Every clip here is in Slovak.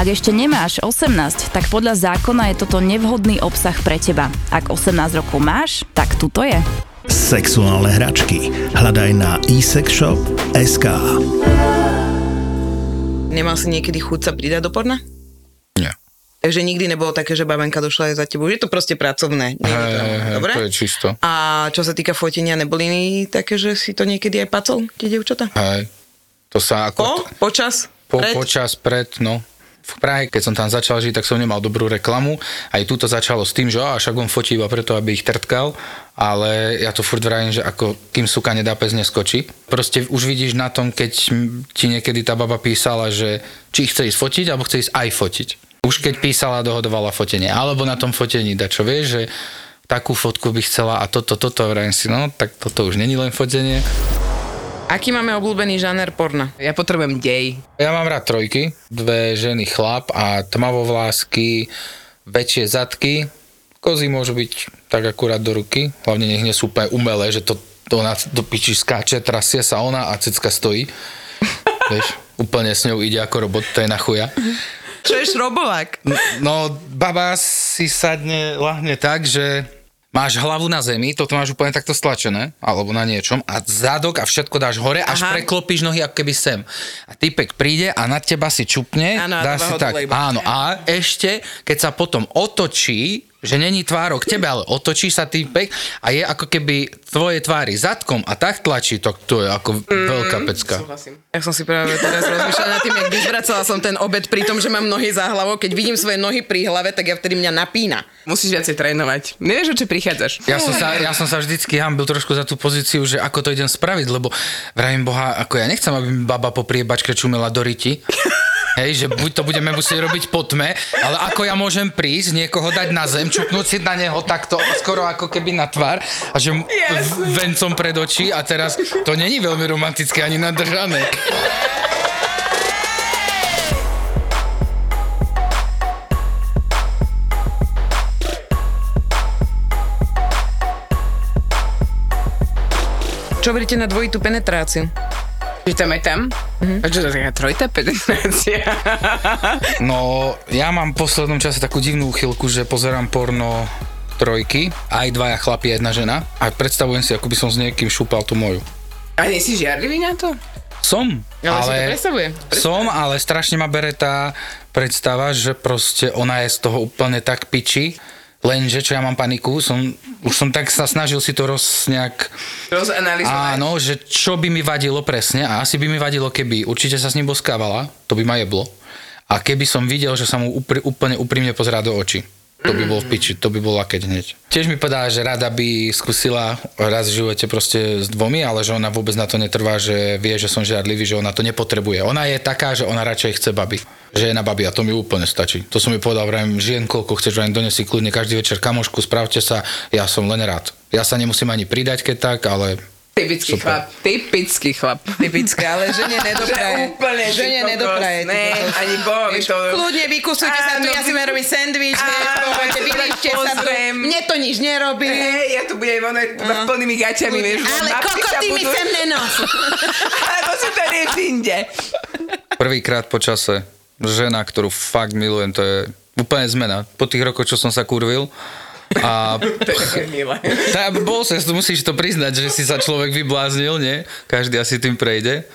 Ak ešte nemáš 18, tak podľa zákona je toto nevhodný obsah pre teba. Ak 18 rokov máš, tak tuto je. Sexuálne hračky. Hľadaj na eSexShop.sk Nemal si niekedy chuť sa pridať do porna? Nie. Takže nikdy nebolo také, že babenka došla aj za tebou. Je to proste pracovné. Nie je to, hej, dobre? to je čisto. A čo sa týka fotenia, neboli také, že si to niekedy aj pacol, tie devčata? Hej. To sa ako... Po? Počas? Po, Pred? počas, pred, no. V Prahe, keď som tam začal žiť, tak som nemal dobrú reklamu. Aj tu to začalo s tým, že á, však on fotí iba preto, aby ich trtkal, ale ja to furt vravím, že ako kým suka nedá, pes neskočí. Proste už vidíš na tom, keď ti niekedy tá baba písala, že či chce ísť fotiť, alebo chce ísť aj fotiť. Už keď písala, dohodovala fotenie. Alebo na tom fotení da, čo vieš, že takú fotku by chcela a toto, toto, vravím si, no, tak toto už není len fotenie. Aký máme obľúbený žáner porna? Ja potrebujem dej. Ja mám rád trojky, dve ženy chlap a tmavovlásky, väčšie zadky. Kozy môžu byť tak akurát do ruky, hlavne nech nie sú úplne umelé, že to, to ona do piči skáče, trasie sa ona a cecka stojí. Vieš, úplne s ňou ide ako robot, to je na chuja. Čo je šrobolák? No, baba si sadne, lahne tak, že máš hlavu na zemi, toto máš úplne takto stlačené, alebo na niečom, a zadok a všetko dáš hore, až Aha. preklopíš nohy ako keby sem. A typek príde a na teba si čupne, Áno, dá si tak, áno, a ešte, keď sa potom otočí, že není tvárok tebe, ale otočí sa týpek a je ako keby tvoje tvári zadkom a tak tlačí, to, to je ako veľká pecka. Súhlasím. Ja som si práve teraz rozmýšľala nad tým, jak vyzvracala som ten obed pri tom, že mám nohy za hlavou. Keď vidím svoje nohy pri hlave, tak ja vtedy mňa napína. Musíš viacej trénovať. Nevieš, o čo prichádzaš. Ja som, sa, ja som sa vždycky hambil trošku za tú pozíciu, že ako to idem spraviť, lebo vravím Boha, ako ja nechcem, aby mi baba po priebačke čumela do riti. Hej, že buď to budeme musieť robiť po tme, ale ako ja môžem prísť, niekoho dať na zem, čupnúť si na neho takto, skoro ako keby na tvár a že Yes. vencom pred oči a teraz to není veľmi romantické ani nadržané. Čo veríte na dvojitú penetráciu? Že tam aj tam? A čo to je taká trojitá penetrácia? No, ja mám v poslednom čase takú divnú uchylku, že pozerám porno trojky, aj dvaja chlapi, jedna žena a predstavujem si, ako by som s niekým šúpal tú moju. A nie si žiarlivý na to? Som, Ale, to ale, predstavuje. som, ale strašne ma bere tá predstava, že proste ona je z toho úplne tak piči, lenže čo ja mám paniku, som, už som tak sa snažil si to roz nejak, Rozanalizovať. áno, že čo by mi vadilo presne a asi by mi vadilo, keby určite sa s ním boskávala, to by ma jeblo. A keby som videl, že sa mu upr- úplne úprimne pozerá do očí. To by bol v piči, to by bol lakeť hneď. Tiež mi povedala, že rada by skúsila raz v živote proste s dvomi, ale že ona vôbec na to netrvá, že vie, že som žiarlivý, že ona to nepotrebuje. Ona je taká, že ona radšej chce baby. Že je na babi a to mi úplne stačí. To som mi povedal, vrajím, žien koľko chceš, vrajím, donesi kľudne každý večer kamošku, spravte sa, ja som len rád. Ja sa nemusím ani pridať, keď tak, ale Typický Super. chlap. Typický chlap. Typické, ale žene nedopraje. Úplne žene kokos. nedopraje. Ne, ani Bohovi to... Kľudne vykusujte sa tu, ja si budem robiť sendvič, tak sa tu. Mne to nič nerobí. Hej, ja tu budem ono, no. plnými gaťami, vieš. Ale kokoty mi sem nenos. Alebo si to inde. prvýkrát po čase žena, ktorú fakt milujem, to je úplne zmena. Po tých rokoch, čo som sa kurvil, a To je také milé. tá, bol sa, musíš to priznať, že si sa človek vybláznil, nie? Každý asi tým prejde.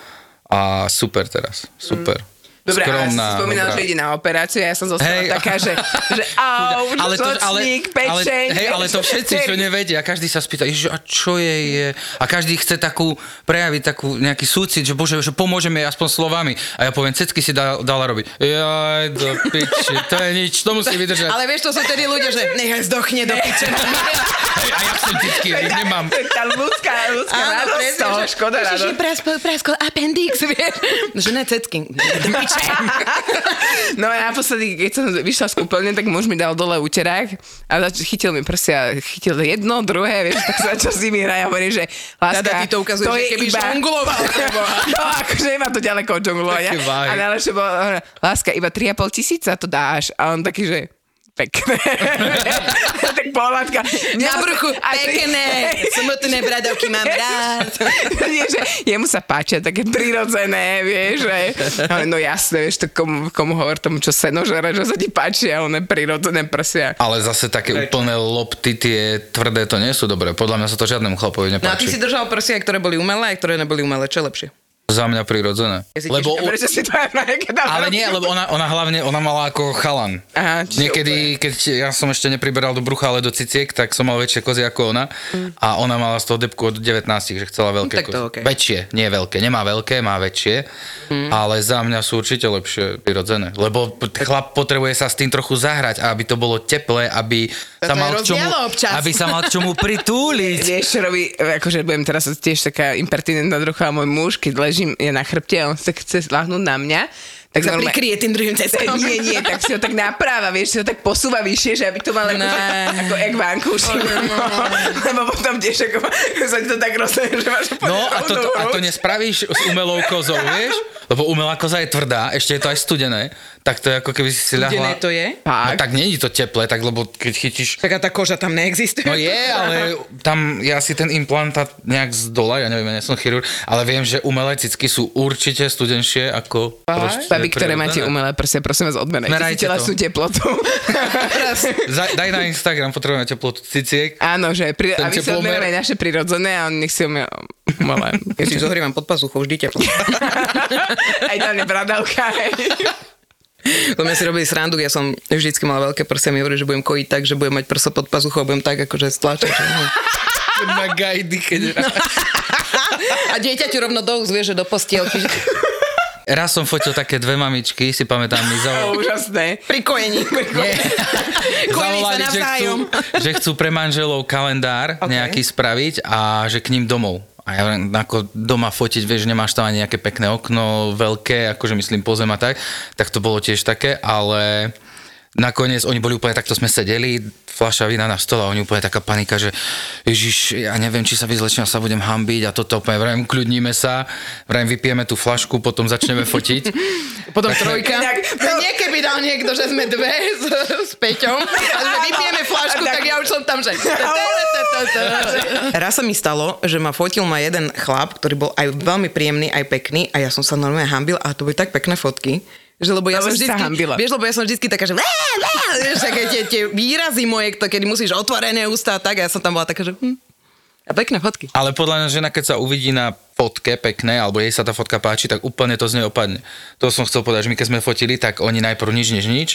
A super teraz, super. Dobre, Skromná, spomínal, dobrá. že ide na operáciu ja som zostala Hej. taká, že, že au, ale to, ale, žlčník, ale, pečeň. hej, ale to všetci, čo nevedia, každý sa spýta, Ježiš, a čo je, je? A každý chce takú, prejaviť takú, nejaký súcit, že bože, že pomôžeme aspoň slovami. A ja poviem, cecky si dá, dala robiť. Jaj, do piči, to je nič, to musí vydržať. Ale vieš, to sú tedy ľudia, že nechaj zdochne do piče. A ja cecky, ja ich nemám. To tá ľudská, ľudská Áno, radosť presne, že škoda Ježiši, radosť. praskol, praskol appendix, vieš. Že ne cecky. No a naposledy, keď som vyšla z kúpeľne, tak muž mi dal dole úterák a zač- chytil mi prsia, chytil jedno, druhé, vieš, tak sa začal s nimi hrať a hovorí, že láska, Teda ti to ukazuje, že je keby iba... žongloval. no, akože nemá to ďaleko od žonglovania. A najlepšie bolo, láska, iba 3,5 tisíca to dáš. A on taký, že pekné. tak pohľadka. Na bruchu, pekné, smutné bradovky mám rád. nie, že jemu sa páčia také prirodzené, vieš, že, ale no jasné, vieš, to komu, komu hovor tomu, čo seno žere, že sa ti páčia, one prirodzené prsia. Ale zase také úplné lopty, tie tvrdé to nie sú dobré. Podľa mňa sa to žiadnemu chlapovi No a ty nepáči. si držal prsia, ktoré boli umelé a ktoré neboli umelé, čo je lepšie? Za mňa prirodzené. Ja Lebo, tiež- si to aj ale nie, lebo ona, ona hlavne, ona mala ako chalan. Aha, Niekedy, keď ja som ešte nepriberal do brucha, ale do ciciek, tak som mal väčšie kozy ako ona. A ona mala z toho depku od 19, že chcela veľké Tak to kozy. okej. Väčšie, nie veľké. Nemá veľké, má väčšie. Ale za mňa sú určite lepšie prirodzené. Lebo chlap potrebuje sa s tým trochu zahrať, aby to bolo teplé, aby To sa mal k čomu, občas. aby sa mal k čomu pritúliť. Vieš, robí, akože budem teraz tiež taká impertinentná druha, môj muž, keď ležím je na chrbte a on sa chce láhnuť na mňa, tak Sa normálne- prikrie tým druhým cestom. Nie, nie, tak si ho tak napráva, vieš, si ho tak posúva vyššie, že aby to mal ako, Ne. ako ek vankúši. Lebo potom tiež ako, sa ti to tak rozdaje, že máš No a to, to, a to ne... nespravíš s umelou kozou, vieš? Lebo umelá koza je tvrdá, ešte je to aj studené, tak to je ako keby si si Studené ľahla... to je? No tak nie je to teplé, tak lebo keď chytíš... Taká tá koža tam neexistuje. No je, ale tam ja si ten implantát nejak z dola, ja neviem, ja nie som chirurg, ale viem, že umelé cicky sú určite studenšie ako Babi, ktoré máte umelé prsia, prosím vás, si Merajte to. teplotu. Za- Daj na Instagram, potrebujeme teplotu ciciek. Áno, že pri, aby si teplomer. odmerali naše prirodzené a on nech si umelé. Ja si zohrievam pod pazuchou, vždy teplo. Aj tam je bradavka. Mňa si robili srandu, ja som vždycky mala veľké prsia, mi hovorí, že budem kojiť tak, že budem mať prso pod pazuchou, budem tak akože stlačať. že no. Na gajdy, keď... A dieťaťu rovno do úst, vieš, že do postielky. že- Raz som fotil také dve mamičky, si pamätám, mi zavolali. úžasné. Pri kojení. Nie. Kojili sa Zavolali, že chcú, že chcú pre manželov kalendár Ok. okay. nejaký spraviť a že k ním domov. A ja ako doma fotiť, vieš, nemáš tam ani nejaké pekné okno, veľké, akože myslím pozem a tak, tak to bolo tiež také, ale nakoniec oni boli úplne, takto sme sedeli, fľaša vína na stole a oni úplne taká panika, že Ježiš, ja neviem, či sa vyzlečím, a sa budem hambiť a toto úplne, vrajím, kľudníme sa, vrajím, vypijeme tú flašku, potom začneme fotiť. Potom trojka. Inak- To nie keby dal niekto, že sme dve s, s Peťom a že vypijeme flašku, tak ja už som tam, že... Raz sa mi stalo, že ma fotil ma jeden chlap, ktorý bol aj veľmi príjemný, aj pekný a ja som sa normálne hambil a to boli tak pekné fotky. Že lebo ja Lebo som vždycky, vieš, lebo ja som vždycky taká, že "Lé, lé", vieš, také tie, tie výrazy moje, to, kedy musíš otvorené ústa tak, ja som tam bola taká, že hm. A pekné fotky. Ale podľa mňa žena, keď sa uvidí na fotke pekné, alebo jej sa tá fotka páči, tak úplne to z nej opadne. To som chcel povedať, že my keď sme fotili, tak oni najprv nič, nič, nič.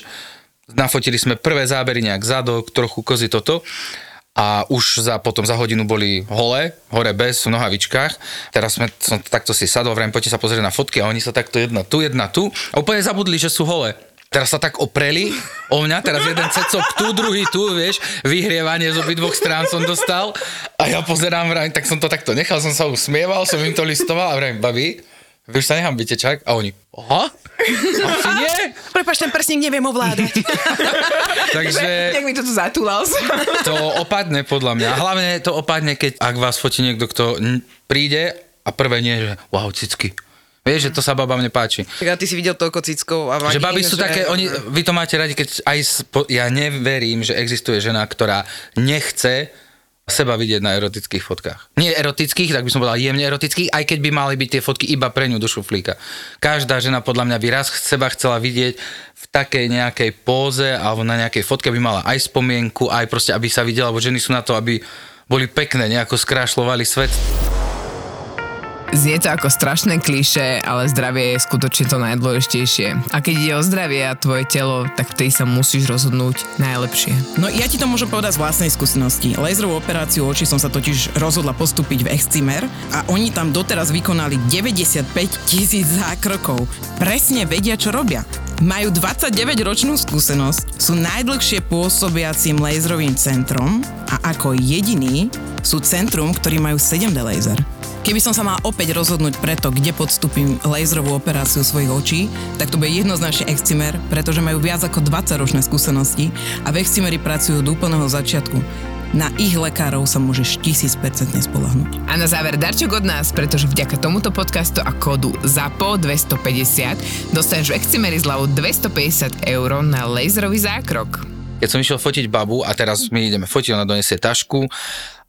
Nafotili sme prvé zábery nejak zadok, trochu kozy toto a už za, potom za hodinu boli holé, hore bez, v nohavičkách. Teraz sme, som takto si sadol, vrajím, poďte sa pozrieť na fotky a oni sa takto jedna tu, jedna tu a úplne zabudli, že sú holé. Teraz sa tak opreli o mňa, teraz jeden cecok tu, druhý tu, vieš, vyhrievanie z obidvoch strán som dostal a ja pozerám, vrajím, tak som to takto nechal, som sa usmieval, som im to listoval a vrajím, babi, vy už sa nehambíte čak? A oni, aha, asi nie. Prepač, ten prsník neviem ovládať. Takže Jak mi to tu zatúlal to opadne podľa mňa. Hlavne to opadne, keď ak vás fotí niekto, kto príde a prvé nie, že wow, cicky. Vieš, že to sa babám nepáči. Tak a ty si videl toľko cickov a vagín, Že baby sú že- také, oni, vy to máte radi, keď aj, spo, ja neverím, že existuje žena, ktorá nechce seba vidieť na erotických fotkách. Nie erotických, tak by som povedal jemne erotických, aj keď by mali byť tie fotky iba pre ňu do šuflíka. Každá žena podľa mňa by raz seba chcela vidieť v takej nejakej póze alebo na nejakej fotke, aby mala aj spomienku, aj proste, aby sa videla, lebo ženy sú na to, aby boli pekné, nejako skrášľovali svet. Znie to ako strašné kliše, ale zdravie je skutočne to najdôležitejšie. A keď ide o zdravie a tvoje telo, tak vtedy sa musíš rozhodnúť najlepšie. No ja ti to môžem povedať z vlastnej skúsenosti. Laserovú operáciu očí som sa totiž rozhodla postúpiť v Excimer a oni tam doteraz vykonali 95 tisíc zákrokov. Presne vedia, čo robia. Majú 29-ročnú skúsenosť, sú najdlhšie pôsobiacím laserovým centrom a ako jediný sú centrum, ktorí majú 7D laser. Keby som sa mal opäť rozhodnúť preto, kde podstúpim laserovú operáciu svojich očí, tak to bude jednoznačne Excimer, pretože majú viac ako 20-ročné skúsenosti a v Excimeri pracujú od úplného začiatku. Na ich lekárov sa môžeš 1000% spolahnuť. A na záver darček od nás, pretože vďaka tomuto podcastu a kódu ZAPO250 dostaneš v Excimeri zľavu 250 eur na laserový zákrok. keď som išiel fotiť babu a teraz my ideme fotiť, ona donesie tašku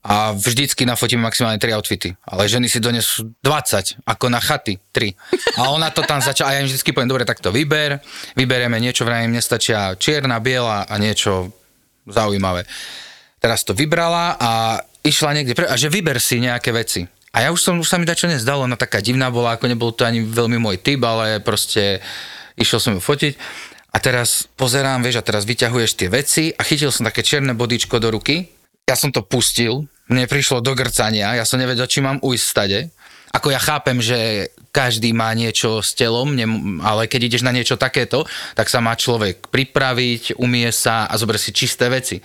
a vždycky nafotíme maximálne 3 outfity. Ale ženy si donesú 20, ako na chaty 3. A ona to tam začala, a ja im vždycky poviem, dobre, tak to vyber, vyberieme niečo, vraj im nestačia čierna, biela a niečo zaujímavé. Teraz to vybrala a išla niekde, pre, a že vyber si nejaké veci. A ja už som, už sa mi dačo nezdalo, ona taká divná bola, ako nebol to ani veľmi môj typ, ale proste išiel som ju fotiť. A teraz pozerám, vieš, a teraz vyťahuješ tie veci a chytil som také čierne bodičko do ruky. Ja som to pustil, mne prišlo do grcania, ja som nevedel, či mám ujsť stade. Ako ja chápem, že každý má niečo s telom, ale keď ideš na niečo takéto, tak sa má človek pripraviť, umie sa a zober si čisté veci.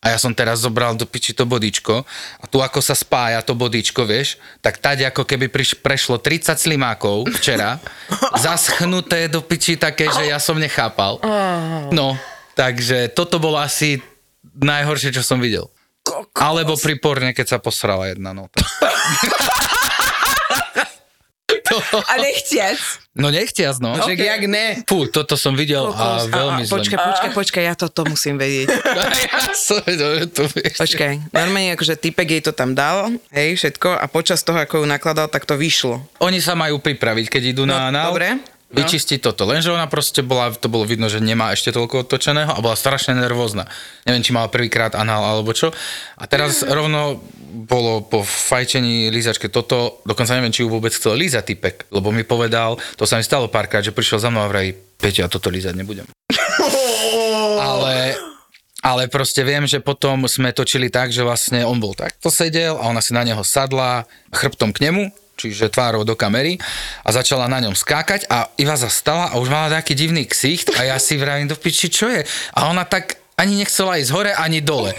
A ja som teraz zobral do piči to bodičko a tu ako sa spája to bodičko, vieš, tak tady ako keby priš, prešlo 30 slimákov včera, zaschnuté do piči také, že ja som nechápal. No, takže toto bolo asi najhoršie, čo som videl. Alebo pri porne, keď sa posrala jedna, no. A nechtiac. No nechtiac, no. Však jak ne. Fú, toto som videl a veľmi zle. Počkaj, počkaj, počkaj, ja toto musím vedieť. Počkaj, normálne akože typek jej to tam dal, hej, všetko, a počas toho, ako ju nakladal, tak to vyšlo. Oni sa majú pripraviť, keď idú na No, anál. dobre. Vyčistiť toto. Lenže ona proste bola, to bolo vidno, že nemá ešte toľko otočeného a bola strašne nervózna. Neviem, či mala prvýkrát anál alebo čo. A teraz rovno bolo po fajčení lízačke toto, dokonca neviem, či ju vôbec chcel lízať typek, lebo mi povedal, to sa mi stalo párkrát, že prišiel za mnou a vraví, Peťa, ja toto lízať nebudem. Ale ale proste viem, že potom sme točili tak, že vlastne on bol takto sedel a ona si na neho sadla chrbtom k nemu, čiže tvárou do kamery a začala na ňom skákať a iba zastala a už mala taký divný ksicht a ja si vravím do piči, čo je? A ona tak ani nechcela ísť hore, ani dole.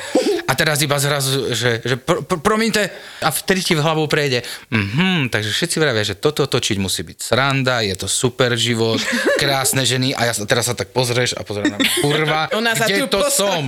A teraz iba zrazu, že, že pr- pr- promiňte, a vtedy ti v hlavu prejde, mhm, takže všetci vravia, že toto točiť musí byť sranda, je to super život, krásne ženy a ja sa, teraz sa tak pozrieš a pozrieš na kurva, Ona kde to pozrela. som?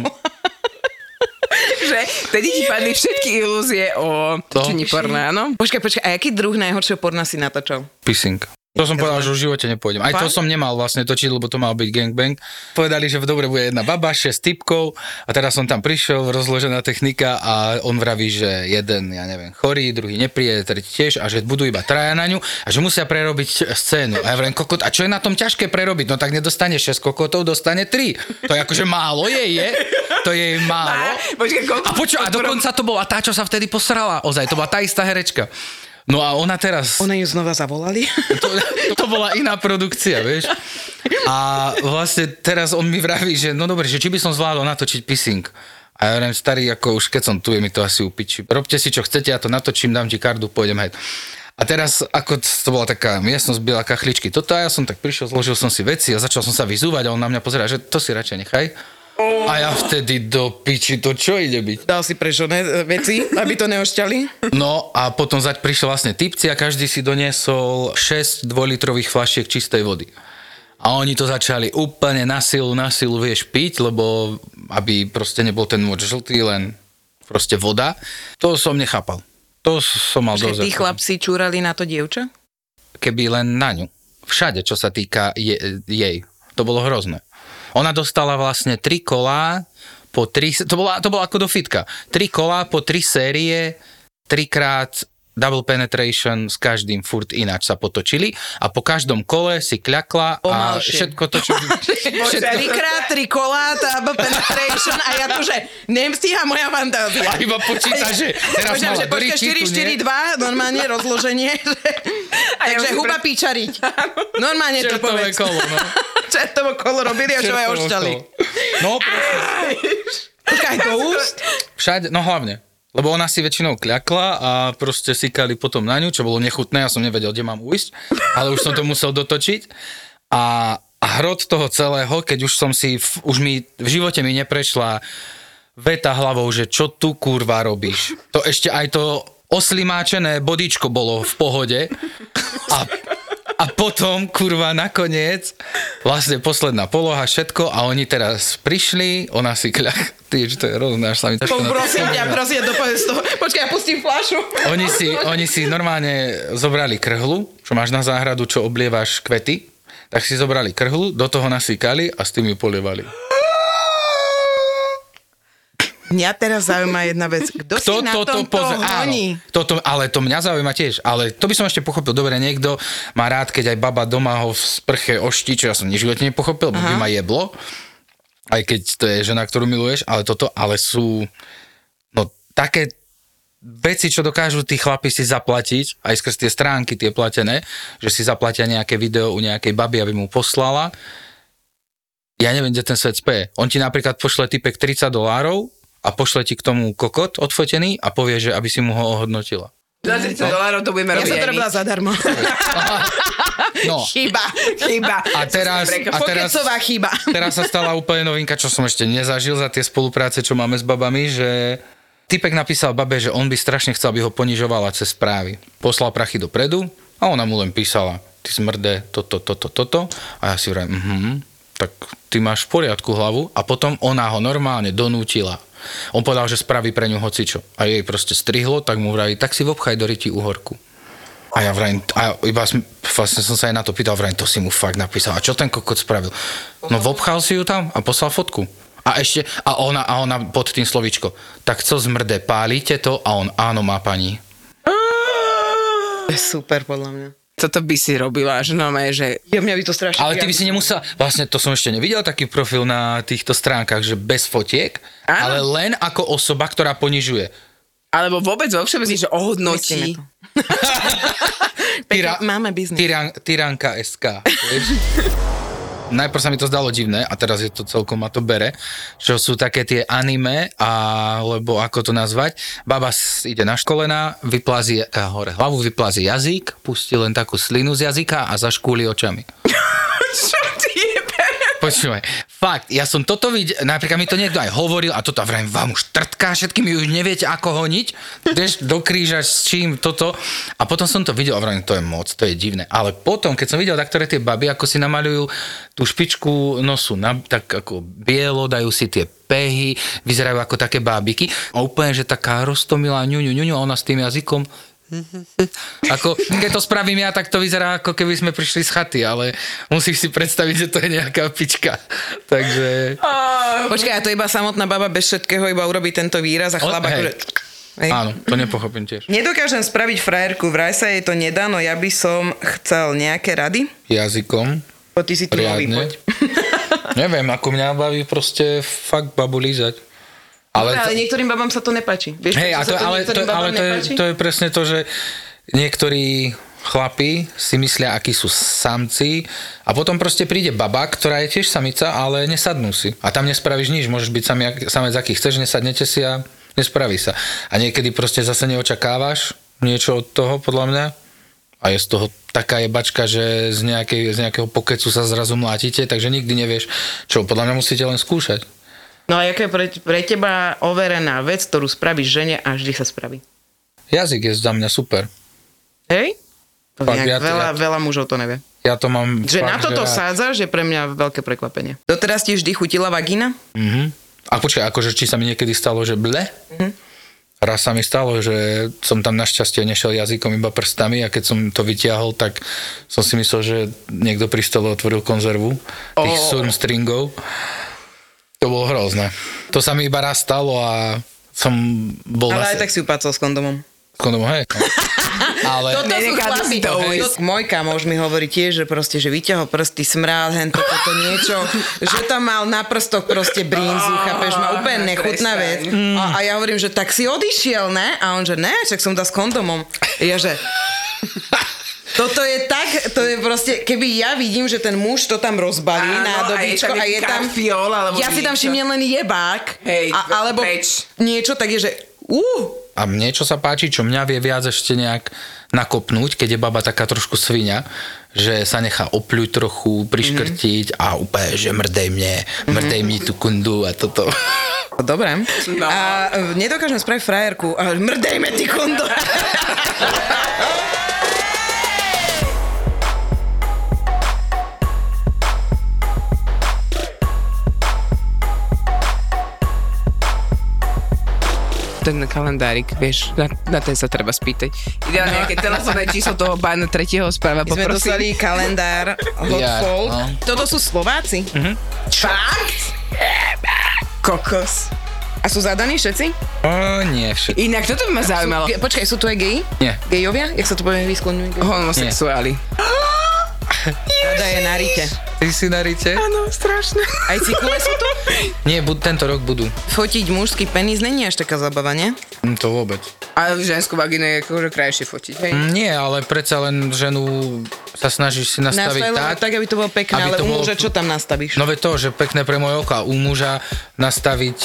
Že vtedy ti padli všetky ilúzie o točení piši. porna, áno? Počkaj, počkaj, a aký druh najhoršieho porna si natočil? Pissing. To som povedal, že v živote nepôjdem. Aj to Fakt? som nemal vlastne točiť, lebo to mal byť gangbang. Povedali, že v dobre bude jedna baba, 6 typkov a teraz som tam prišiel, rozložená technika a on vraví, že jeden, ja neviem, chorý, druhý nepríde, tretí tiež a že budú iba traja na ňu a že musia prerobiť scénu. A ja vravím, kokot, a čo je na tom ťažké prerobiť? No tak nedostane 6 kokotov, dostane 3. To je akože málo jej je. To je jej málo. Počkaj, koľko... A počo, a dokonca to bola tá, čo sa vtedy posrala. Ozaj, to bola tá istá herečka. No a ona teraz... Ona ju znova zavolali? To, to bola iná produkcia, vieš. A vlastne teraz on mi vraví, že no dobre, že či by som zvládol natočiť pissing. A ja hovorím, starý, ako už keď som tu, je mi to asi upiči. Robte si, čo chcete, ja to natočím, dám ti kardu, pôjdem hej. A teraz, ako to bola taká miestnosť, byla kachličky, toto a ja som tak prišiel, zložil som si veci a začal som sa vyzúvať a on na mňa pozerá, že to si radšej nechaj. A ja vtedy do piči, to čo ide byť? Dal si prežoné e, veci, aby to neošťali? No a potom zaď prišiel vlastne typci a každý si doniesol 6 dvojlitrových flašiek čistej vody. A oni to začali úplne na silu, na silu, vieš, piť, lebo aby proste nebol ten moč žltý, len proste voda. To som nechápal. To som mal dosť. tí chlapci čúrali na to dievča? Keby len na ňu. Všade, čo sa týka je, jej. To bolo hrozné. Ona dostala vlastne tri kolá po tri, to bola, to bolo ako do fitka. Tri kolá po tri série, trikrát double penetration s každým furt ináč sa potočili a po každom kole si kľakla a Pomalšie. všetko to, čo... všetko, Trikrát, tri kolá, double penetration a ja tu, že nestíha moja fantázia. a iba počíta, že teraz Počkaj, mala že Doriči, 4, tu 4, nie? 2, normálne rozloženie. Že... ja Takže si huba pre- píčariť. Normálne to povedz. kolo, no. Čertovo kolo robili a čo aj ošťali. No, presne. Počkaj, do úst? Všade, no hlavne. Lebo ona si väčšinou kľakla a proste sykali potom na ňu, čo bolo nechutné, ja som nevedel, kde mám ujsť, ale už som to musel dotočiť. A, a hrot toho celého, keď už som si, v- už mi v živote mi neprešla veta hlavou, že čo tu kurva robíš. To ešte aj to oslimáčené bodičko bolo v pohode. A a potom, kurva, nakoniec, vlastne posledná poloha, všetko a oni teraz prišli, ona si kľak, ty, že to je hrozné, až sa mi to Prosím ťa, prosím, dopovedz to. Počkaj, ja pustím flašu. Oni si, oni si normálne zobrali krhlu, čo máš na záhradu, čo oblievaš kvety, tak si zobrali krhlu, do toho nasýkali a s tým ju polievali. Mňa teraz zaujíma jedna vec. Kto, si na honí? Áno, toto, ale to mňa zaujíma tiež. Ale to by som ešte pochopil. Dobre, niekto má rád, keď aj baba doma ho v sprche oští, čo ja som v živote nepochopil, lebo by ma jeblo. Aj keď to je žena, ktorú miluješ, ale toto, ale sú no také veci, čo dokážu tí chlapi si zaplatiť, aj skrz tie stránky, tie platené, že si zaplatia nejaké video u nejakej baby, aby mu poslala. Ja neviem, kde ten svet speje. On ti napríklad pošle typek 30 dolárov a pošle ti k tomu kokot odfotený a povie, že aby si mu ho ohodnotila. Za 30 dolárov to budeme Ja robiť som to robila zadarmo. No, Chyba. Chyba. a teraz, a teraz, chyba. teraz sa stala úplne novinka, čo som ešte nezažil za tie spolupráce, čo máme s babami, že typek napísal babe, že on by strašne chcel, aby ho ponižovala cez správy. Poslal prachy dopredu a ona mu len písala, ty smrde, toto, toto, toto. A ja si vrajím, mhm, tak ty máš v poriadku hlavu. A potom ona ho normálne donútila. On povedal, že spraví pre ňu hocičo. A jej proste strihlo, tak mu vraví, tak si vobchaj do ryti uhorku. A ja vrajím, a iba som, vlastne som sa aj na to pýtal, vrajím, to si mu fakt napísal. A čo ten kokot spravil? No vobchal si ju tam a poslal fotku. A ešte, a ona, a ona pod tým slovičko, tak co zmrde, pálite to? A on, áno, má pani. Super, podľa mňa. Toto by si robila, že no že Ja, mňa by to strašne... Ale ty by si nemusel, vlastne to som ešte nevidel taký profil na týchto stránkach, že bez fotiek, Áno. ale len ako osoba, ktorá ponižuje. alebo vôbec vo všeobecne, že ohodnotí. Pekne, máme biznis. Tyran, tyranka SK. Najprv sa mi to zdalo divné a teraz je to celkom ma to bere, čo sú také tie anime, alebo ako to nazvať. Baba s- ide na školená, vyplazí eh, hore hlavu, vyplazí jazyk, pustí len takú slinu z jazyka a zaškúli očami. Čo? Počúvaj, fakt, ja som toto videl, napríklad mi to niekto aj hovoril a toto, a vrajím, vám už trtká, všetkým už neviete ako honiť, vieš, do kríža s čím, toto. A potom som to videl a vrajím, to je moc, to je divné. Ale potom, keď som videl ktoré tie baby, ako si namalujú tú špičku nosu, na, tak ako bielo, dajú si tie pehy, vyzerajú ako také bábiky a úplne, že taká roztomilá ňuňu, ňuňu a ona s tým jazykom ako, keď to spravím ja, tak to vyzerá ako keby sme prišli z chaty, ale musíš si predstaviť, že to je nejaká pička. Takže... Počkaj, a to iba samotná baba bez všetkého iba urobí tento výraz a O, chlap akože... Hej. Áno, to nepochopím tiež. Nedokážem spraviť frajerku, vraj sa jej to nedá, no ja by som chcel nejaké rady. Jazykom. Po ty si tu nový. Neviem, ako mňa baví proste fakt babu lízať. Ale, Ale, ale to, niektorým babám sa to nepáči. Vieš, prečo a to, to ale, to, ale to, je, to je presne to, že niektorí chlapi si myslia, akí sú samci a potom proste príde baba, ktorá je tiež samica, ale nesadnú si. A tam nespravíš nič, môžeš byť sami, samec, aký chceš, nesadnete si a nespraví sa. A niekedy proste zase neočakávaš niečo od toho, podľa mňa, a je z toho taká jebačka, že z, nejakej, z nejakého pokecu sa zrazu mlátite, takže nikdy nevieš, čo podľa mňa musíte len skúšať. No a jaká je pre, pre teba overená vec, ktorú spravíš žene a vždy sa spraví? Jazyk je za mňa super. Hej? To Fakt, ja veľa, ja- veľa mužov to nevie. Ja to mám Že fakt, na toto rád. sádzaš je pre mňa veľké prekvapenie. Doteraz ti vždy chutila vagína? Mhm. A počkaj, akože či sa mi niekedy stalo, že ble? Mhm. Raz sa mi stalo, že som tam našťastie nešiel jazykom iba prstami a keď som to vytiahol, tak som si myslel, že niekto pri stole otvoril konzervu tých oh. surmstringov. To bolo hrozné. To sa mi iba raz stalo a som bol Ale aj tak si upácal s kondomom. kondom, hej. No. Ale Toto sú Nenechá to chlapi. si to Môj kamoš mi hovorí tiež, že proste, že vyťahol prsty, smrál, hen toto, toto niečo, že tam mal na prstoch proste brínzu, chápeš, má úplne nechutná vec. A, a ja hovorím, že tak si odišiel, ne? A on, že ne, však som dal s kondomom. Ja, že... Toto je tak, to je proste, keby ja vidím, že ten muž to tam rozbalí Áno, na a je tam a je tam... karfiol alebo ja si tam všimnem len jebák, Hej, a, alebo preč. niečo, tak je, že... Uh, A mne, čo sa páči, čo mňa vie viac ešte nejak nakopnúť, keď je baba taká trošku svinia, že sa nechá opľuť trochu, priškrtiť a úplne, že mrdej mne, mrdej mi tú kundu a toto. Dobre. No. A e, nedokážem spraviť frajerku. A mrdejme ty kondo. Ten kalendárik, vieš, na, na ten sa treba spýtať. Ideálne nejaké telefónne číslo toho pána tretieho správa, My sme poprosím. dostali kalendár Ja, Hotfold. no. Toto sú Slováci. Fakt? Kokos. A sú zadaní všetci? O, nie, všetko. Inak toto by ma zaujímalo. Ge- počkaj, sú tu aj geji? Nie. Gejovia? Jak sa to povie výskloňujú? Homosexuáli. Rada je na rite. Ty si na rite? Áno, strašné. Aj cikule sú tu? Nie, bu- tento rok budú. Fotiť mužský penis není až taká zabava, nie? Hm, To vôbec. A ženskú vagínu je akože krajšie fotiť, hej? Mm, Nie, ale predsa len ženu sa snažíš si nastaviť Nastavila tak, tak, aby to bolo pekné, aby ale to u bolo- muža čo tam nastavíš? No to, že pekné pre moje oka. U muža nastaviť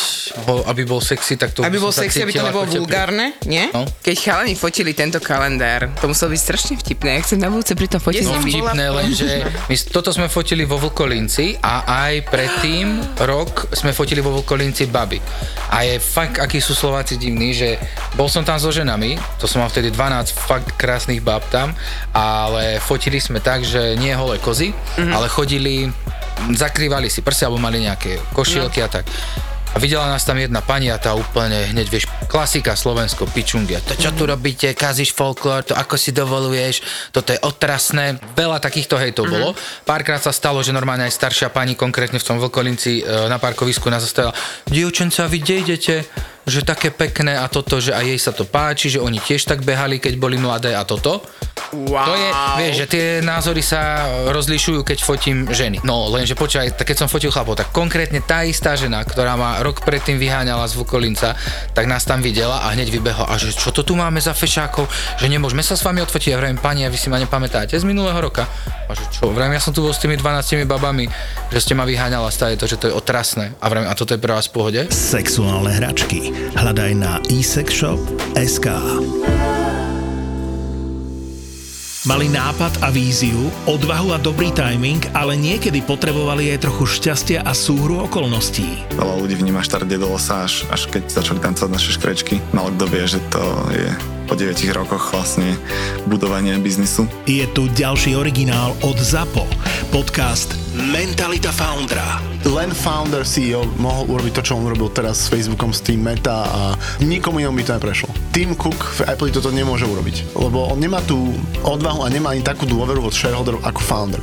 ho, aby bol sexy, tak to aby by bol sexy, aby to nebolo vulgárne, nie? No. Keď chalani fotili tento kalendár, to muselo byť strašne vtipné. Ja chcem na budúce pri tom fotiť. No vtipné, lenže my toto sme fotili vo Vlkolinci a aj predtým rok sme fotili vo Vlkolinci baby. A je fakt, akí sú Slováci divní, že bol som tam so ženami, to som mal vtedy 12 fakt krásnych bab tam, ale fotili sme tak, že nie holé kozy, mm-hmm. ale chodili, zakrývali si prsia, alebo mali nejaké košielky a tak. A videla nás tam jedna pani a tá úplne hneď, vieš, klasika Slovensko, pičungia. To čo tu robíte, kazíš folklór, to ako si dovoluješ, toto je otrasné. Veľa takýchto hejtov bolo. Párkrát sa stalo, že normálne aj staršia pani, konkrétne v tom Vlkolinci e, na parkovisku nás zastavila. Dievčenca, vy kde idete? Že také pekné a toto, že aj jej sa to páči, že oni tiež tak behali, keď boli mladé a toto. Wow. To je, vieš, že tie názory sa rozlišujú, keď fotím ženy. No, lenže počkaj, tak keď som fotil chlapov, tak konkrétne tá istá žena, ktorá ma rok predtým vyháňala z Vukolinca, tak nás tam videla a hneď vybehla. A že čo to tu máme za fešákov, že nemôžeme sa s vami odfotiť. Ja vravím, pani, a vy si ma nepamätáte z minulého roka. A že čo, vravím, ja som tu bol s tými 12 babami, že ste ma vyháňala stále to, že to je otrasné. A vravím, a toto je pre vás v pohode? Sexuálne hračky. Hľadaj na eSexShop.sk Mali nápad a víziu, odvahu a dobrý timing, ale niekedy potrebovali aj trochu šťastia a súhru okolností. Veľa ľudí vníma štart do až, až keď začali tancovať naše škrečky. Malo kto vie, že to je po 9 rokoch vlastne budovanie biznisu. Je tu ďalší originál od ZAPO. Podcast Mentalita Foundra. len founder CEO mohol urobiť to, čo on urobil teraz s Facebookom, s tým Meta a nikomu inom by to neprešlo. Tim Cook v Apple toto nemôže urobiť, lebo on nemá tú odvahu a nemá ani takú dôveru od shareholderov ako founder.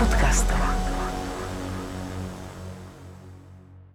подкастова.